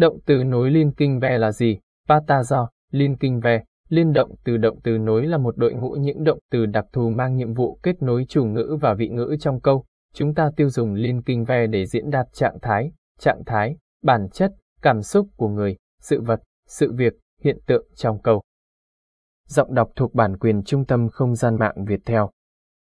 Động từ nối liên kinh ve là gì? Patazo, liên kinh ve, liên động từ động từ nối là một đội ngũ những động từ đặc thù mang nhiệm vụ kết nối chủ ngữ và vị ngữ trong câu. Chúng ta tiêu dùng liên kinh ve để diễn đạt trạng thái, trạng thái, bản chất, cảm xúc của người, sự vật, sự việc, hiện tượng trong câu. Giọng đọc thuộc bản quyền Trung tâm Không gian mạng Việt Theo